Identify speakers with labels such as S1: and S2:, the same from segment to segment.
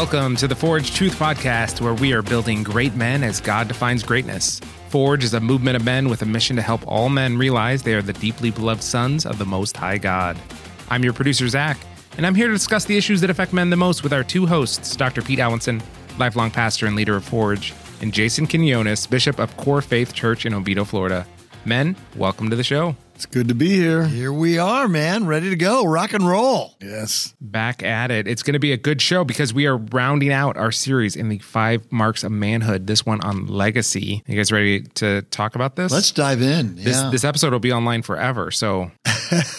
S1: Welcome to the Forge Truth Podcast, where we are building great men as God defines greatness. Forge is a movement of men with a mission to help all men realize they are the deeply beloved sons of the Most High God. I'm your producer, Zach, and I'm here to discuss the issues that affect men the most with our two hosts, Dr. Pete Alwinson, lifelong pastor and leader of Forge, and Jason Quinones, Bishop of Core Faith Church in Oviedo, Florida. Men, welcome to the show.
S2: It's good to be here.
S3: Here we are, man, ready to go, rock and roll.
S2: Yes.
S1: Back at it. It's going to be a good show because we are rounding out our series in the five marks of manhood. This one on legacy. You guys ready to talk about this?
S3: Let's dive in.
S1: This,
S3: yeah.
S1: this episode will be online forever. So,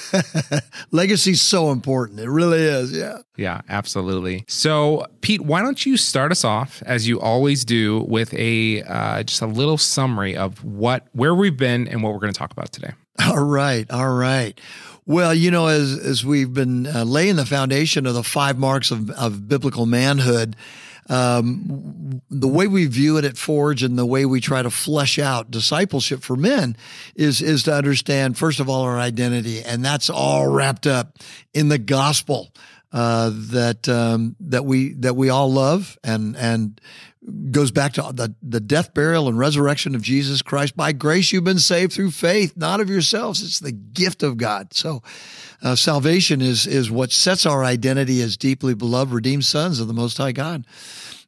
S3: Legacy's so important. It really is. Yeah.
S1: yeah, absolutely. So, Pete, why don't you start us off as you always do with a uh, just a little summary of what where we've been and what we're going to talk about today.
S3: All right. All right. Well, you know, as as we've been uh, laying the foundation of the five marks of, of biblical manhood, um, the way we view it at Forge and the way we try to flesh out discipleship for men is is to understand first of all our identity, and that's all wrapped up in the gospel uh, that um, that we that we all love and and goes back to the, the death, burial, and resurrection of Jesus Christ. By grace, you've been saved through faith, not of yourselves. It's the gift of God. So, uh, salvation is, is what sets our identity as deeply beloved, redeemed sons of the Most High God.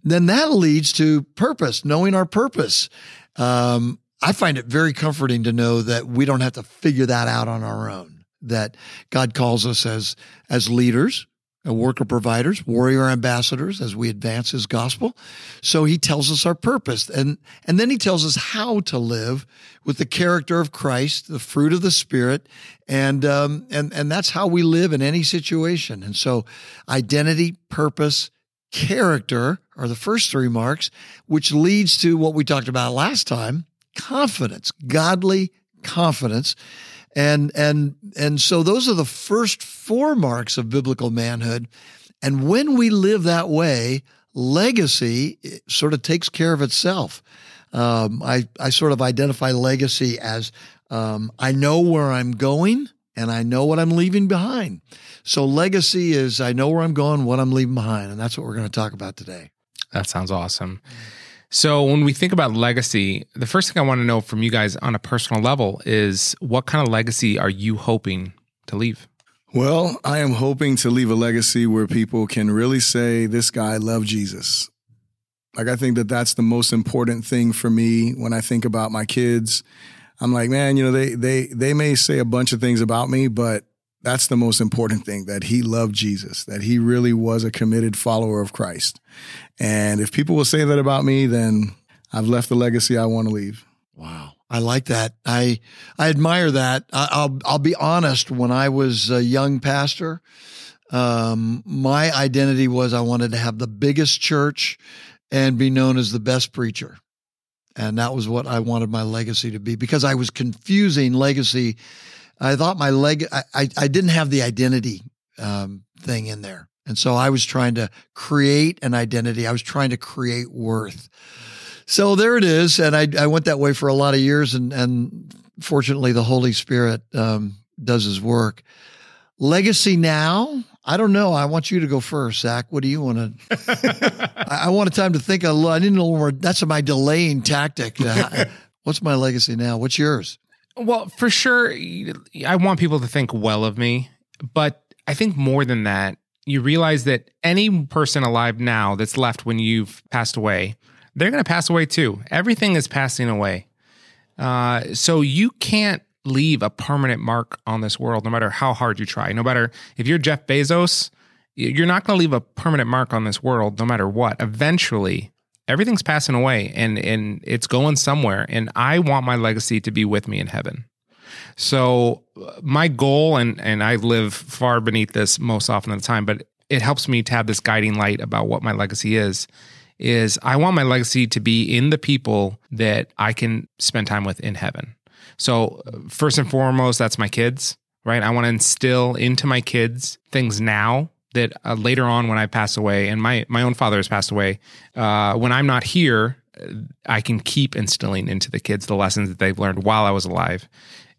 S3: Then that leads to purpose, knowing our purpose. Um, I find it very comforting to know that we don't have to figure that out on our own, that God calls us as, as leaders, worker providers, warrior ambassadors as we advance his gospel. So he tells us our purpose and, and then he tells us how to live with the character of Christ, the fruit of the spirit. And, um, and, and that's how we live in any situation. And so identity, purpose, character are the first three marks, which leads to what we talked about last time, confidence, godly confidence. And, and, and so those are the first four marks of biblical manhood. And when we live that way, legacy sort of takes care of itself. Um, I, I sort of identify legacy as um, I know where I'm going and I know what I'm leaving behind. So legacy is I know where I'm going, what I'm leaving behind. And that's what we're going to talk about today.
S1: That sounds awesome. So, when we think about legacy, the first thing I want to know from you guys on a personal level is what kind of legacy are you hoping to leave?
S2: Well, I am hoping to leave a legacy where people can really say, this guy loved Jesus. Like, I think that that's the most important thing for me when I think about my kids. I'm like, man, you know, they, they, they may say a bunch of things about me, but that's the most important thing that he loved Jesus, that he really was a committed follower of Christ. And if people will say that about me, then I've left the legacy I want to leave.
S3: Wow. I like that. I I admire that. I, will I'll be honest. When I was a young pastor, um, my identity was I wanted to have the biggest church and be known as the best preacher, and that was what I wanted my legacy to be because I was confusing legacy. I thought my leg I I, I didn't have the identity um, thing in there. And so I was trying to create an identity. I was trying to create worth. So there it is. And I, I went that way for a lot of years. And, and fortunately, the Holy Spirit um, does his work. Legacy now, I don't know. I want you to go first, Zach. What do you want to? I, I want a time to think. A little, I need a little more. That's my delaying tactic. What's my legacy now? What's yours?
S1: Well, for sure, I want people to think well of me. But I think more than that, you realize that any person alive now that's left when you've passed away, they're going to pass away too. Everything is passing away. Uh, so you can't leave a permanent mark on this world, no matter how hard you try. No matter if you're Jeff Bezos, you're not going to leave a permanent mark on this world, no matter what. Eventually, everything's passing away and, and it's going somewhere. And I want my legacy to be with me in heaven. So uh, my goal, and and I live far beneath this most often of the time, but it helps me to have this guiding light about what my legacy is. Is I want my legacy to be in the people that I can spend time with in heaven. So uh, first and foremost, that's my kids, right? I want to instill into my kids things now that uh, later on when I pass away, and my my own father has passed away. Uh, when I'm not here, I can keep instilling into the kids the lessons that they've learned while I was alive.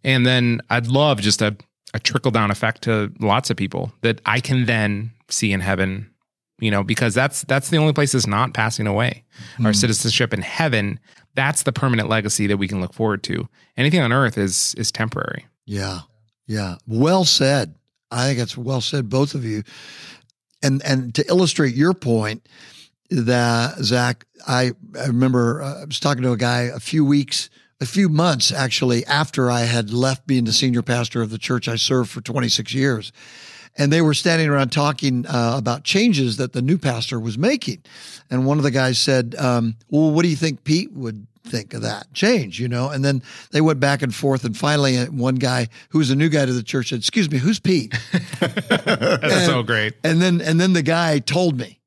S1: And then I'd love just a, a trickle down effect to lots of people that I can then see in heaven you know, because that's that's the only place that's not passing away. Our citizenship in heaven, that's the permanent legacy that we can look forward to. Anything on earth is is temporary.
S3: Yeah. Yeah. Well said. I think it's well said, both of you. And and to illustrate your point, that Zach, I, I remember uh, I was talking to a guy a few weeks, a few months actually after I had left being the senior pastor of the church I served for 26 years. And they were standing around talking uh, about changes that the new pastor was making. And one of the guys said, um, Well, what do you think Pete would think of that change, you know? And then they went back and forth. And finally, uh, one guy who was a new guy to the church said, Excuse me, who's Pete?
S1: That's so great.
S3: And then, and then the guy told me.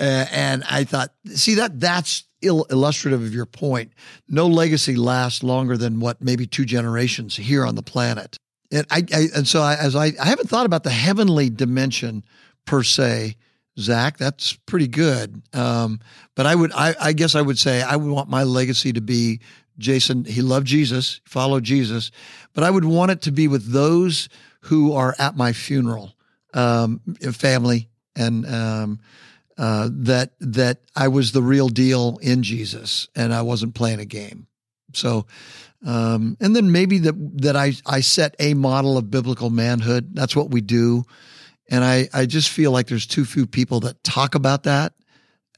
S3: Uh, and I thought, see that that's Ill- illustrative of your point. No legacy lasts longer than what maybe two generations here on the planet. And I, I and so I, as I, I haven't thought about the heavenly dimension per se, Zach. That's pretty good. Um, but I would, I, I guess I would say I would want my legacy to be Jason. He loved Jesus, followed Jesus, but I would want it to be with those who are at my funeral, um, family, and um, uh, that that I was the real deal in Jesus, and I wasn't playing a game. So, um, and then maybe that that I I set a model of biblical manhood. That's what we do, and I I just feel like there's too few people that talk about that,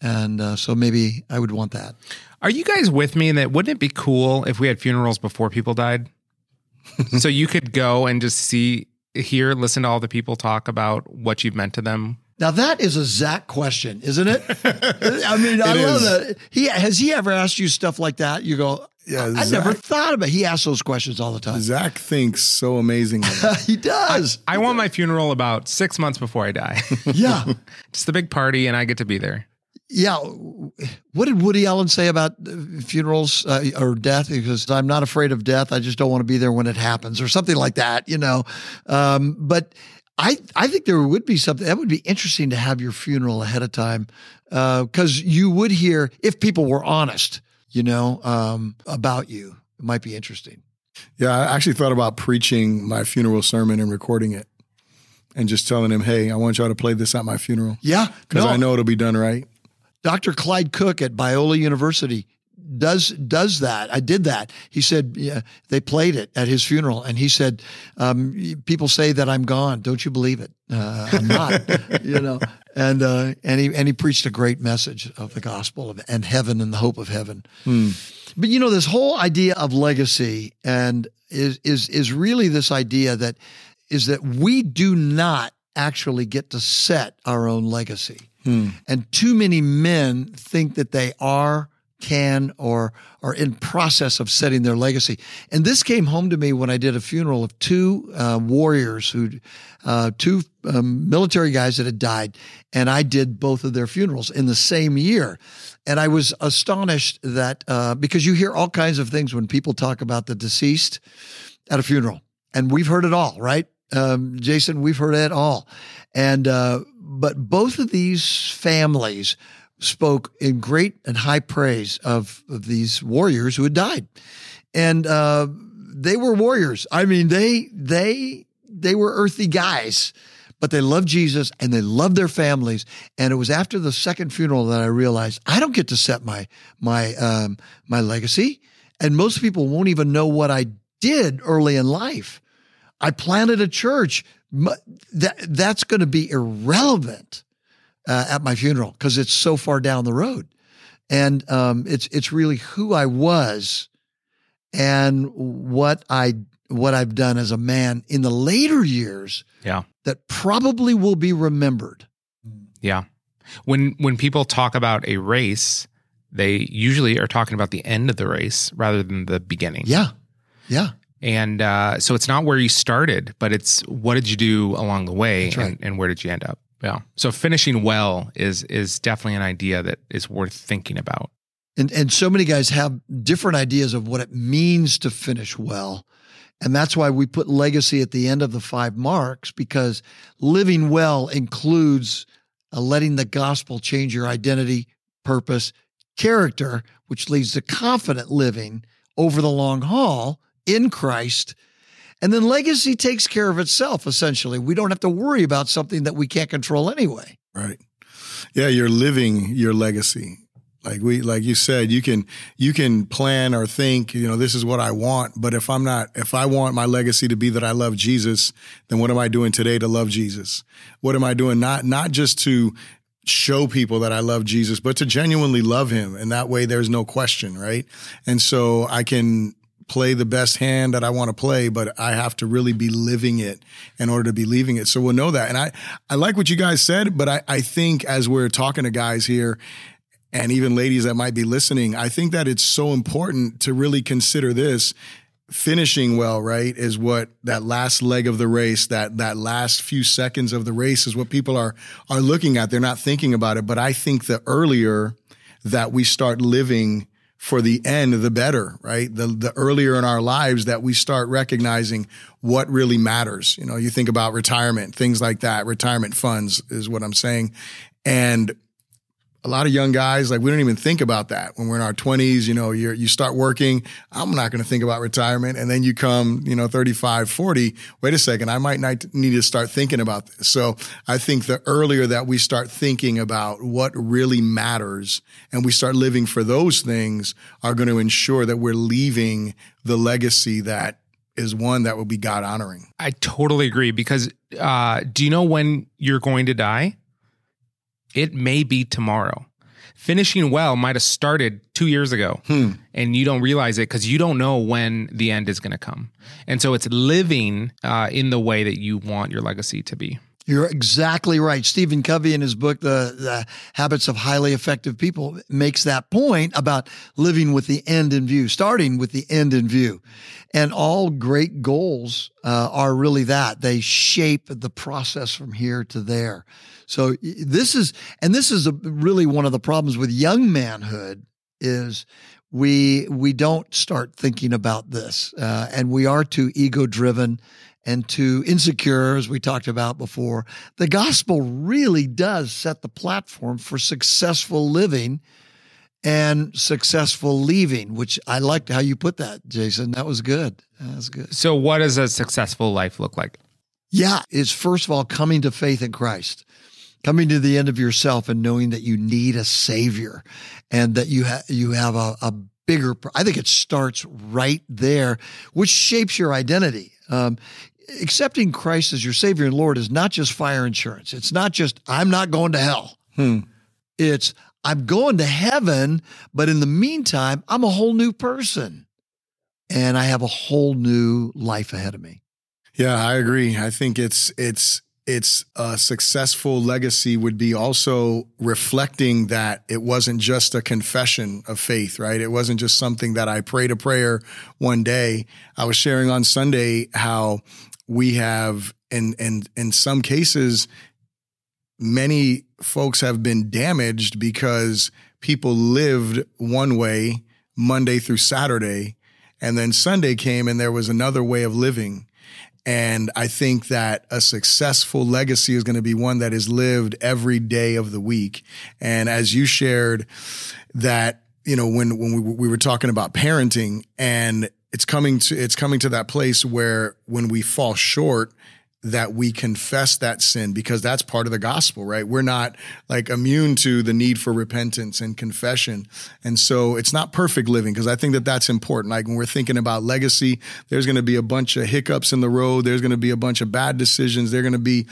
S3: and uh, so maybe I would want that.
S1: Are you guys with me in that? Wouldn't it be cool if we had funerals before people died? so you could go and just see, hear, listen to all the people talk about what you've meant to them.
S3: Now that is a Zach question, isn't it? I mean, I love that. He has he ever asked you stuff like that? You go,
S2: Yeah,
S3: I
S2: Zach-
S3: never thought about. It. He asks those questions all the time.
S2: Zach thinks so amazingly.
S3: he does.
S1: I want my funeral about six months before I die.
S3: yeah,
S1: Just a big party, and I get to be there.
S3: yeah. What did Woody Allen say about uh, funerals uh, or death? Because I'm not afraid of death. I just don't want to be there when it happens, or something like that. You know, um, but. I, I think there would be something that would be interesting to have your funeral ahead of time because you would hear if people were honest, you know, um, about you. It might be interesting.
S2: yeah, I actually thought about preaching my funeral sermon and recording it and just telling him, hey, I want y'all to play this at my funeral
S3: Yeah,
S2: because
S3: no,
S2: I know it'll be done right.
S3: Dr. Clyde Cook at Biola University does does that. I did that. He said yeah, they played it at his funeral, and he said, um, "People say that I'm gone. Don't you believe it? Uh, I'm not. you know." And uh, and he and he preached a great message of the gospel of, and heaven and the hope of heaven. But you know, this whole idea of legacy and is is is really this idea that is that we do not actually get to set our own legacy. And too many men think that they are, can, or are in process of setting their legacy. And this came home to me when I did a funeral of two uh, warriors who, uh, two um, military guys that had died, and I did both of their funerals in the same year. And I was astonished that uh, because you hear all kinds of things when people talk about the deceased at a funeral, and we've heard it all, right? Um, Jason, we've heard it all. And, uh, but both of these families spoke in great and high praise of, of these warriors who had died. And, uh, they were warriors. I mean, they, they, they were earthy guys, but they loved Jesus and they loved their families. And it was after the second funeral that I realized I don't get to set my, my, um, my legacy. And most people won't even know what I did early in life. I planted a church. That that's going to be irrelevant uh, at my funeral because it's so far down the road, and um, it's it's really who I was and what I what I've done as a man in the later years
S1: Yeah.
S3: that probably will be remembered.
S1: Yeah. When when people talk about a race, they usually are talking about the end of the race rather than the beginning.
S3: Yeah, yeah,
S1: And uh, so it's not where you started, but it's what did you do along the way
S3: right.
S1: and, and where did you end up? Yeah. So finishing well is is definitely an idea that is worth thinking about.
S3: and and so many guys have different ideas of what it means to finish well. And that's why we put legacy at the end of the five marks because living well includes uh, letting the gospel change your identity, purpose, character, which leads to confident living over the long haul in Christ. And then legacy takes care of itself, essentially. We don't have to worry about something that we can't control anyway.
S2: Right. Yeah, you're living your legacy. Like we, like you said, you can, you can plan or think, you know, this is what I want. But if I'm not, if I want my legacy to be that I love Jesus, then what am I doing today to love Jesus? What am I doing? Not, not just to show people that I love Jesus, but to genuinely love him. And that way there's no question, right? And so I can play the best hand that I want to play, but I have to really be living it in order to be leaving it. So we'll know that. And I, I like what you guys said, but I, I think as we're talking to guys here, and even ladies that might be listening, I think that it's so important to really consider this. Finishing well, right, is what that last leg of the race, that that last few seconds of the race is what people are are looking at. They're not thinking about it. But I think the earlier that we start living for the end, the better, right? The the earlier in our lives that we start recognizing what really matters. You know, you think about retirement, things like that. Retirement funds is what I'm saying. And a lot of young guys like we don't even think about that. When we're in our 20s you know you you start working i'm not going to think about retirement. And then you come you know 35 40 wait a second i might not need to start thinking about this. So i think the earlier that we start thinking about what really matters and we start living for those things are going to ensure that we're leaving the legacy that is one that will be god honoring
S1: I totally agree because uh, do you know when you're going to die? It may be tomorrow. Finishing well might have started two years ago and you don't realize it because you don't know when the end is going to come. And so it's living uh, in the way that you want your legacy to be.
S3: You're exactly right. Stephen Covey, in his book, the, the Habits of Highly Effective People, makes that point about living with the end in view, starting with the end in view. And all great goals uh, are really that. They shape the process from here to there. So this is, and this is a, really one of the problems with young manhood is we we don't start thinking about this, uh, and we are too ego driven and too insecure, as we talked about before. The gospel really does set the platform for successful living and successful leaving, which I liked how you put that, Jason. That was good. That was good.
S1: So, what does a successful life look like?
S3: Yeah, it's first of all coming to faith in Christ, coming to the end of yourself and knowing that you need a savior and that you ha- you have a, a bigger. I think it starts right there, which shapes your identity. Um, accepting Christ as your Savior and Lord is not just fire insurance. It's not just I'm not going to hell.
S2: Hmm.
S3: It's I'm going to heaven, but in the meantime, I'm a whole new person, and I have a whole new life ahead of me.
S2: Yeah, I agree. I think it's it's it's a successful legacy would be also reflecting that it wasn't just a confession of faith, right? It wasn't just something that I prayed a prayer one day. I was sharing on Sunday how we have in in in some cases many folks have been damaged because people lived one way Monday through Saturday and then Sunday came and there was another way of living and I think that a successful legacy is going to be one that is lived every day of the week. And as you shared that, you know, when, when we, we were talking about parenting and it's coming to, it's coming to that place where when we fall short, that we confess that sin because that's part of the gospel, right? We're not like immune to the need for repentance and confession. And so it's not perfect living because I think that that's important. Like when we're thinking about legacy, there's going to be a bunch of hiccups in the road. There's going to be a bunch of bad decisions. There're going to be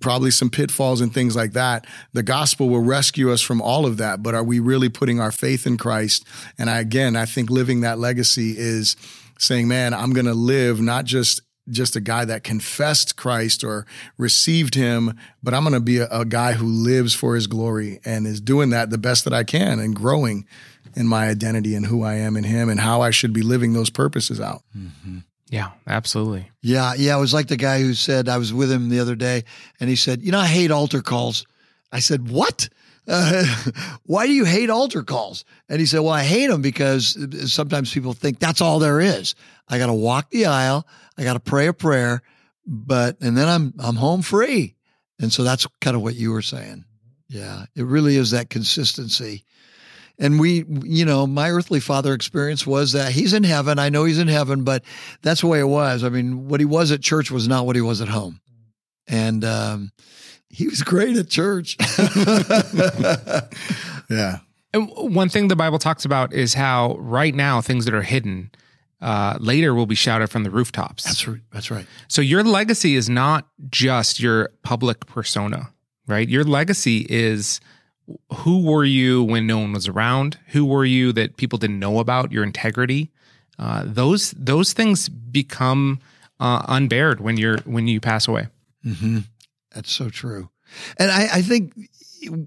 S2: probably some pitfalls and things like that. The gospel will rescue us from all of that. But are we really putting our faith in Christ? And I, again, I think living that legacy is saying, man, I'm going to live not just just a guy that confessed Christ or received him, but I'm going to be a, a, guy who lives for his glory and is doing that the best that I can and growing in my identity and who I am in him and how I should be living those purposes out.
S1: Mm-hmm. Yeah, absolutely.
S3: Yeah, yeah. It was like the guy who said, I was with him the other day and he said, You know, I hate altar calls. I said, What? Uh, why do you hate altar calls? And he said, Well, I hate them because sometimes people think that's all there is. I got to walk the aisle. I got to pray a prayer, but and then I'm I'm home free. And so that's kind of what you were saying. Yeah, it really is that consistency. And we, you know, my earthly father experience was that he's in heaven. I know he's in heaven, but that's the way it was. I mean, what he was at church was not what he was at home. And um, he was great at church.
S2: Yeah.
S1: And one thing the Bible talks about is how right now things that are hidden uh, later will be shouted from the rooftops.
S3: That's right. That's right.
S1: So your legacy is not just your public persona, right? Your legacy is who were you when no one was around? Who were you that people didn't know about? Your integrity. Uh, those those things become uh, unbared when you're when you pass away.
S3: Mm-hmm. That's so true. And I, I think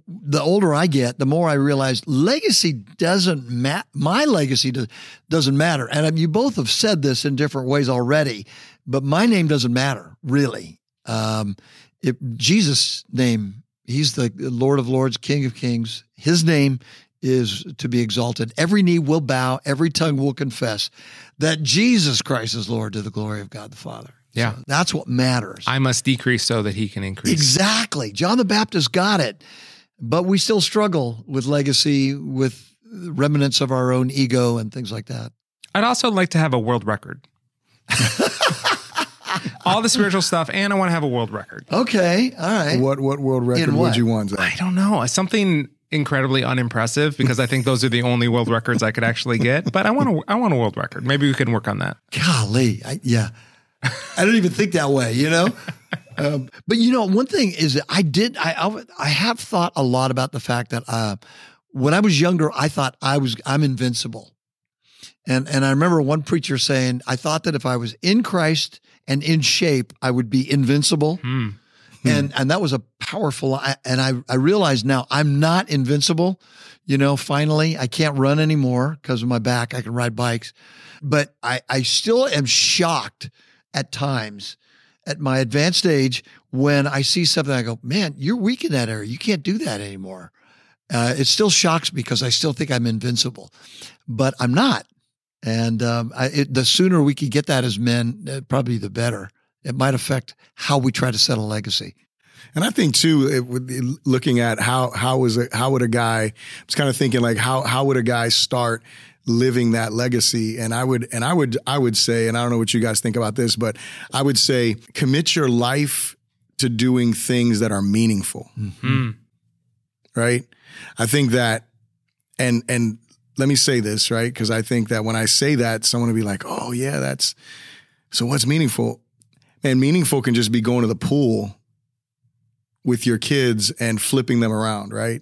S3: the older I get, the more I realize legacy doesn't matter. My legacy do- doesn't matter. And um, you both have said this in different ways already, but my name doesn't matter really. Um, if Jesus' name, he's the Lord of Lords, King of Kings. His name is to be exalted. Every knee will bow, every tongue will confess that Jesus Christ is Lord to the glory of God the Father.
S1: Yeah.
S3: So that's what matters.
S1: I must decrease so that he can increase.
S3: Exactly. John the Baptist got it. But we still struggle with legacy, with remnants of our own ego and things like that.
S1: I'd also like to have a world record. All the spiritual stuff, and I want to have a world record.
S3: Okay. All right.
S2: What what world record
S3: what?
S2: would you want? Zach?
S1: I don't know. Something incredibly unimpressive because I think those are the only world records I could actually get. But I want to I want a world record. Maybe we can work on that.
S3: Golly. I, yeah. I don't even think that way, you know? Um, but you know, one thing is that I did, I, I, I have thought a lot about the fact that uh, when I was younger, I thought I was, I'm invincible. And, and I remember one preacher saying, I thought that if I was in Christ and in shape, I would be invincible.
S1: Hmm.
S3: And, and that was a powerful, and I, I realize now I'm not invincible. You know, finally, I can't run anymore because of my back. I can ride bikes, but I, I still am shocked at times at my advanced age when I see something, I go, man, you're weak in that area. You can't do that anymore. Uh, it still shocks me because I still think I'm invincible, but I'm not. And um, I, it, the sooner we could get that as men, uh, probably the better. It might affect how we try to set a legacy.
S2: And I think too, it would, be looking at how how was a, how would a guy? I was kind of thinking like how how would a guy start living that legacy? And I would and I would I would say, and I don't know what you guys think about this, but I would say commit your life to doing things that are meaningful.
S1: Hmm.
S2: Right? I think that, and and let me say this right because I think that when I say that, someone will be like, "Oh yeah, that's so what's meaningful." Man, meaningful can just be going to the pool with your kids and flipping them around, right?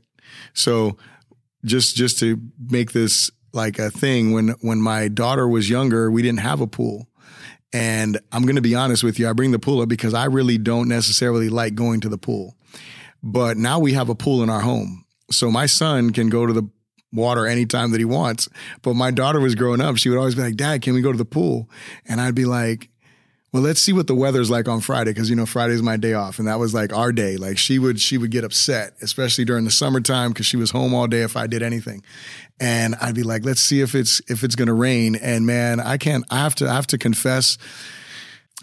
S2: So just just to make this like a thing when when my daughter was younger, we didn't have a pool. And I'm going to be honest with you, I bring the pool up because I really don't necessarily like going to the pool. But now we have a pool in our home. So my son can go to the water anytime that he wants. But my daughter was growing up, she would always be like, "Dad, can we go to the pool?" And I'd be like, well, let's see what the weather's like on Friday because you know Friday's my day off, and that was like our day. Like she would she would get upset, especially during the summertime because she was home all day if I did anything, and I'd be like, let's see if it's if it's gonna rain. And man, I can't. I have to I have to confess.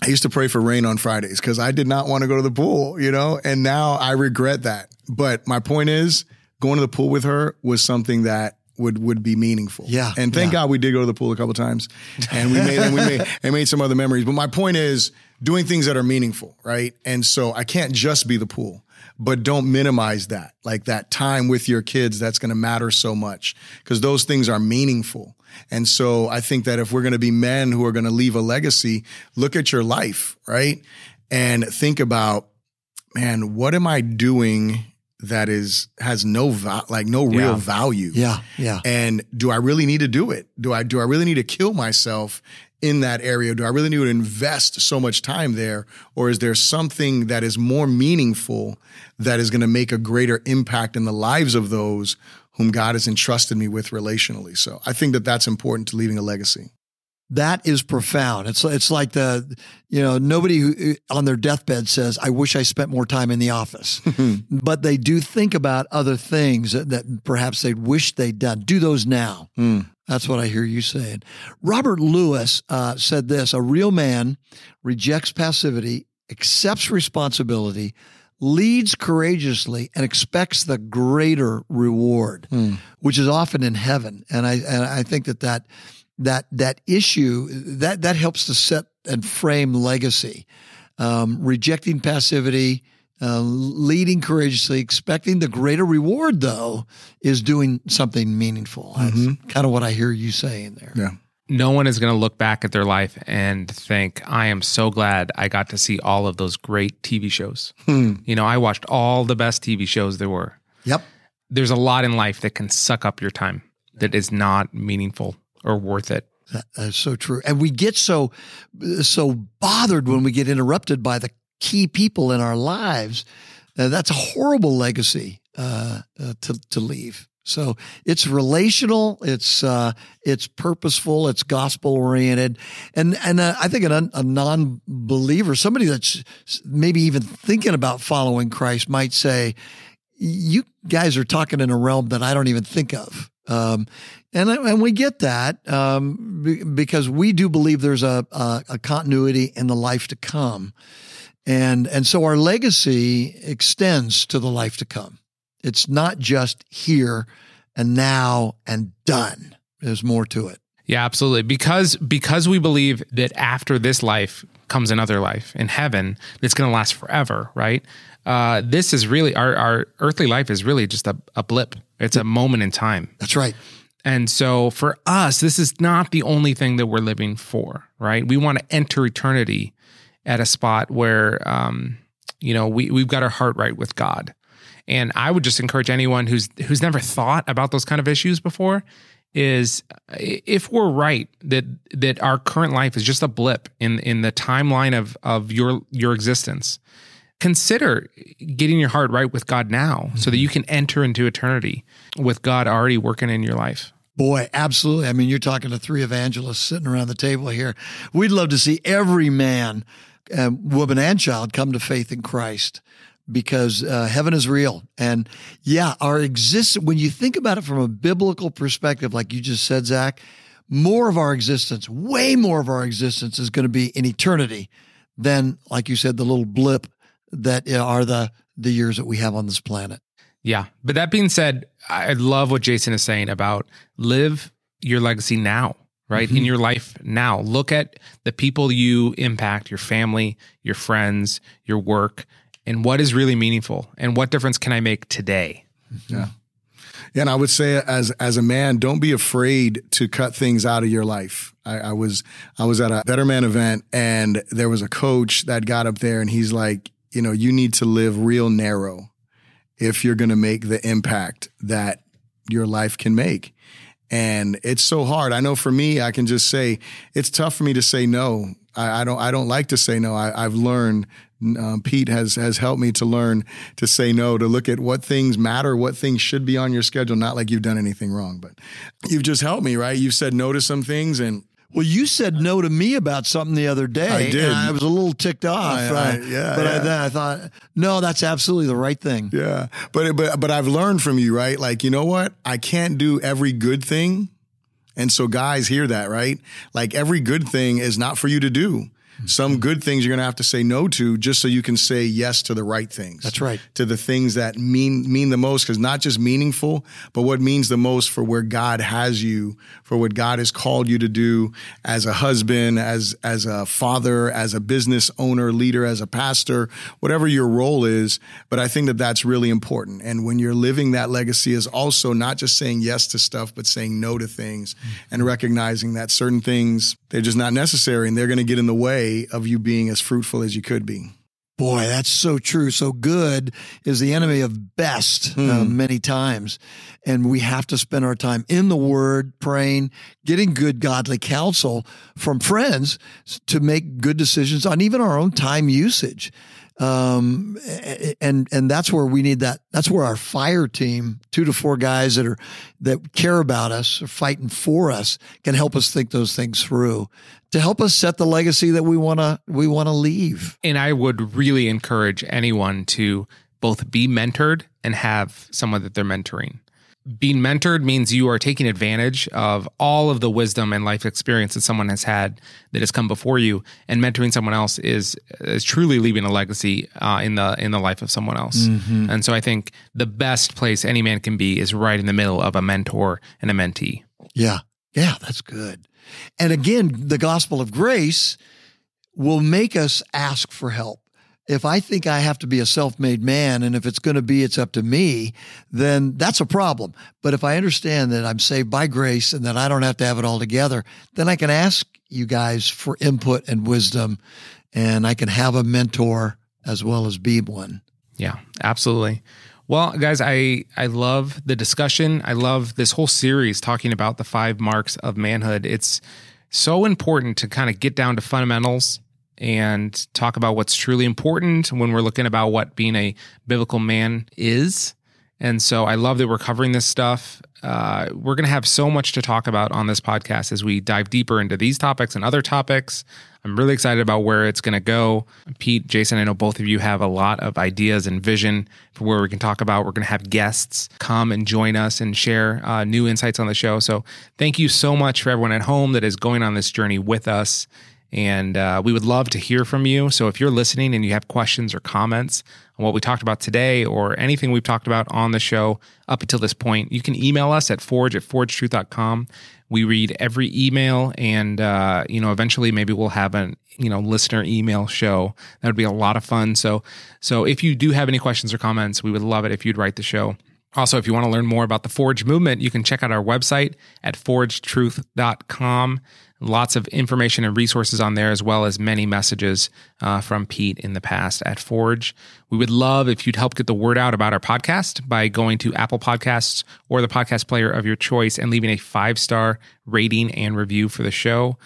S2: I used to pray for rain on Fridays because I did not want to go to the pool, you know, and now I regret that. But my point is, going to the pool with her was something that would would be meaningful.
S3: Yeah,
S2: and thank
S3: yeah.
S2: God we did go to the pool a couple times, and we made and we made and made some other memories. But my point is doing things that are meaningful, right? And so I can't just be the pool, but don't minimize that, like that time with your kids. That's going to matter so much because those things are meaningful. And so I think that if we're going to be men who are going to leave a legacy, look at your life, right? And think about, man, what am I doing that is has no val- like no real
S1: Yeah.
S2: value?
S3: Yeah, yeah.
S2: And do I really need to do it? Do I do I really need to kill myself in that area? Do I really need to invest so much time there? Or is there something that is more meaningful that is going to make a greater impact in the lives of those whom God has entrusted me with relationally? So I think that that's important to leaving a legacy.
S3: That is profound. It's it's like the you know nobody who on their deathbed says I wish I spent more time in the office, but they do think about other things that, that perhaps they wish they'd done. Do those now.
S2: Mm.
S3: That's what I hear you saying. Robert Lewis uh, said this: a real man rejects passivity, accepts responsibility, leads courageously, and expects the greater reward, which is often in heaven. And I and I think that that that that issue that that helps to set and frame legacy. Um, rejecting passivity, uh, leading courageously, expecting the greater reward, though, is doing something meaningful. That's
S2: Mhm.
S3: kind of what I hear you saying there.
S2: Yeah.
S1: No one is going to look back at their life and think, I am so glad I got to see all of those great TV shows.
S2: Hmm.
S1: You know, I watched all the best TV shows there were.
S3: Yep.
S1: There's a lot in life that can suck up your time that is not meaningful or worth it.
S3: That's so true. And we get so so bothered when we get interrupted by the key people in our lives. That's a horrible legacy uh, uh, to to leave. So it's relational, it's uh, it's purposeful, it's gospel oriented, and and uh, I think an, a non believer, somebody that's maybe even thinking about following Christ, might say, "You guys are talking in a realm that I don't even think of." Um, and and we get that um, because we do believe there's a, a a continuity in the life to come, and and so our legacy extends to the life to come. It's not just here and now and done. There's more to it.
S1: Yeah, absolutely. Because because we believe that after this life comes another life in heaven that's going to last forever, right? Uh, this is really our our earthly life is really just a, a blip. It's a moment in time.
S3: That's right.
S1: And so for us, this is not the only thing that we're living for, right? We want to enter eternity at a spot where, um, you know, we, we've got our heart right with God. And I would just encourage anyone who's who's never thought about those kind of issues before is if we're right that that our current life is just a blip in in the timeline of of your your existence consider getting your heart right with God now so that you can enter into eternity with God already working in your life.
S3: Boy, absolutely. I mean, you're talking to three evangelists sitting around the table here. We'd love to see every man, uh, woman, and child come to faith in Christ because uh, heaven is real. And yeah, our existence, when you think about it from a biblical perspective, like you just said, Zach, more of our existence, way more of our existence is going to be in eternity than, like you said, the little blip that uh, are the, the years that we have on this planet.
S1: Yeah. But that being said, I love what Jason is saying about live your legacy now, right? Mm-hmm. In your life now. Look at the people you impact, your family, your friends, your work, and what is really meaningful and what difference can I make today? Mm-hmm.
S2: Yeah. Yeah, and I would say as as a man, don't be afraid to cut things out of your life. I, I was I was at a Better Man event and there was a coach that got up there and he's like, you know, you need to live real narrow if you're gonna make the impact that your life can make. And it's so hard. I know for me, I can just say it's tough for me to say no. I, I don't. I don't like to say no. I, I've learned. Um, Pete has has helped me to learn to say no. To look at what things matter, what things should be on your schedule. Not like you've done anything wrong, but you've just helped me. Right? You've said no to some things, and
S3: Well, you said no to me about something the other day.
S2: I did.
S3: And I was a little ticked off.
S2: I- I- yeah,
S3: But I, then I thought, no, that's absolutely the right thing.
S2: Yeah, but but but I've learned from you, right? Like you know what? I can't do every good thing, and so guys hear that, right? Like every good thing is not for you to do. Some mm-hmm. good things you're going to have to say no to just so you can say yes to the right things.
S3: That's right.
S2: To the things that mean mean the most cuz not just meaningful, but what means the most for where God has you, for what God has called you to do as a husband, as as a father, as a business owner, leader, as a pastor, whatever your role is, but I think that that's really important. And when you're living that legacy is also not just saying yes to stuff, but saying no to things mm. and recognizing that certain things they're just not necessary and they're going to get in the way of you being as fruitful as you could be.
S3: Boy, that's so true. So good is the enemy of best uh,
S2: Hmm.
S3: many times. And we have to spend our time in the word, praying, getting good godly counsel from friends to make good decisions on even our own time usage. Um, and, and that's where we need that. That's where our fire team, two to four guys that are, that care about us, are fighting for us, can help us think those things through to help us set the legacy that we want to, we want to leave.
S1: And I would really encourage anyone to both be mentored and have someone that they're mentoring. Being mentored means you are taking advantage of all of the wisdom and life experience that someone has had that has come before you, and mentoring someone else is is truly leaving a legacy uh, in the in the life of someone else. And so I think the best place any man can be is right in the middle of a mentor and a mentee.
S3: Yeah. Yeah, that's good. And again, the gospel of grace will make us ask for help. If I think I have to be a self made man and if it's going to be, it's up to me, then that's a problem. But if I understand that I'm saved by grace and that I don't have to have it all together, then I can ask you guys for input and wisdom and I can have a mentor as well as be one.
S1: Yeah, absolutely. Well, guys, I I love the discussion. I love this whole series talking about the five marks of manhood. It's so important to kind of get down to fundamentals and talk about what's truly important when we're looking about what being a biblical man is. And so I love that we're covering this stuff. Uh, we're going to have so much to talk about on this podcast as we dive deeper into these topics and other topics. I'm really excited about where it's going to go. Pete, Jason, I know both of you have a lot of ideas and vision for where we can talk about. We're going to have guests come and join us and share uh, new insights on the show. So thank you so much for everyone at home that is going on this journey with us. And uh, we would love to hear from you. So if you're listening and you have questions or comments on what we talked about today or anything we've talked about on the show up until this point, you can email us at forge at forgetruth.com. We read every email and, uh, you know, eventually maybe we'll have an, you know, listener email show. That would be a lot of fun. So, so if you do have any questions or comments, we would love it if you'd write the show. Also, if you want to learn more about the Forge movement, you can check out our website at forgetruth.com. Lots of information and resources on there, as well as many messages uh, from Pete in the past at Forge. We would love if you'd help get the word out about our podcast by going to Apple Podcasts or the podcast player of your choice and leaving a five star rating and review for the show.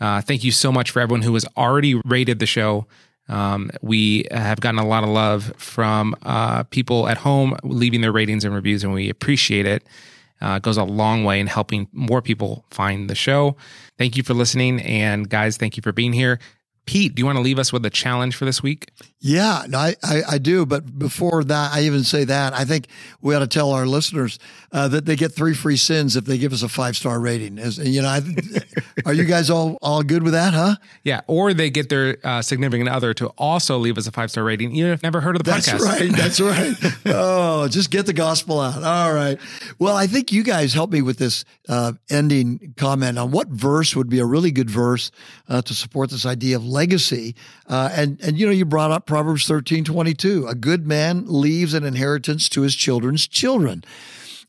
S1: Uh, thank you so much for everyone who has already rated the show. Um, we have gotten a lot of love from uh, people at home leaving their ratings and reviews, and we appreciate it. Uh, goes a long way in helping more people find the show. Thank you for listening. And guys, thank you for being here. Pete, do you want to leave us with a challenge for this week?
S3: Yeah, no, I, I, I, do. But before that, I even say that, I think we ought to tell our listeners uh, that they get three free sins if they give us a five star rating. As, you know, I, are you guys all, all good with that, huh?
S1: Yeah. Or they get their uh, significant other to also leave us a five star rating, even if never heard of the
S3: that's
S1: podcast.
S3: That's right. That's right. oh, just get the gospel out. All right. Well, I think you guys helped me with this uh, ending comment on what verse would be a really good verse uh, to support this idea of legacy. Uh, and, and, you know, you brought up Proverbs 13, 22. A good man leaves an inheritance to his children's children.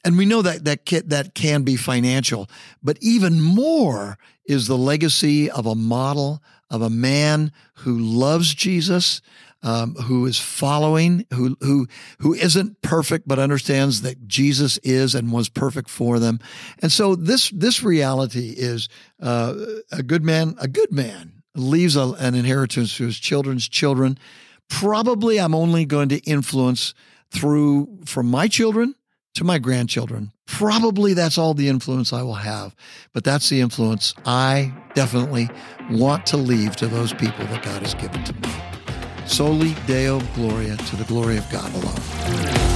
S3: And we know that that can, that can be financial, but even more is the legacy of a model of a man who loves Jesus, um, who is following, who who who isn't perfect but understands that Jesus is and was perfect for them. And so this this reality is uh, a good man, a good man leaves a, an inheritance to his children's children. Probably I'm only going to influence through from my children to my grandchildren. Probably that's all the influence I will have, but that's the influence I definitely want to leave to those people that God has given to me. Soli Deo Gloria, to the glory of God alone.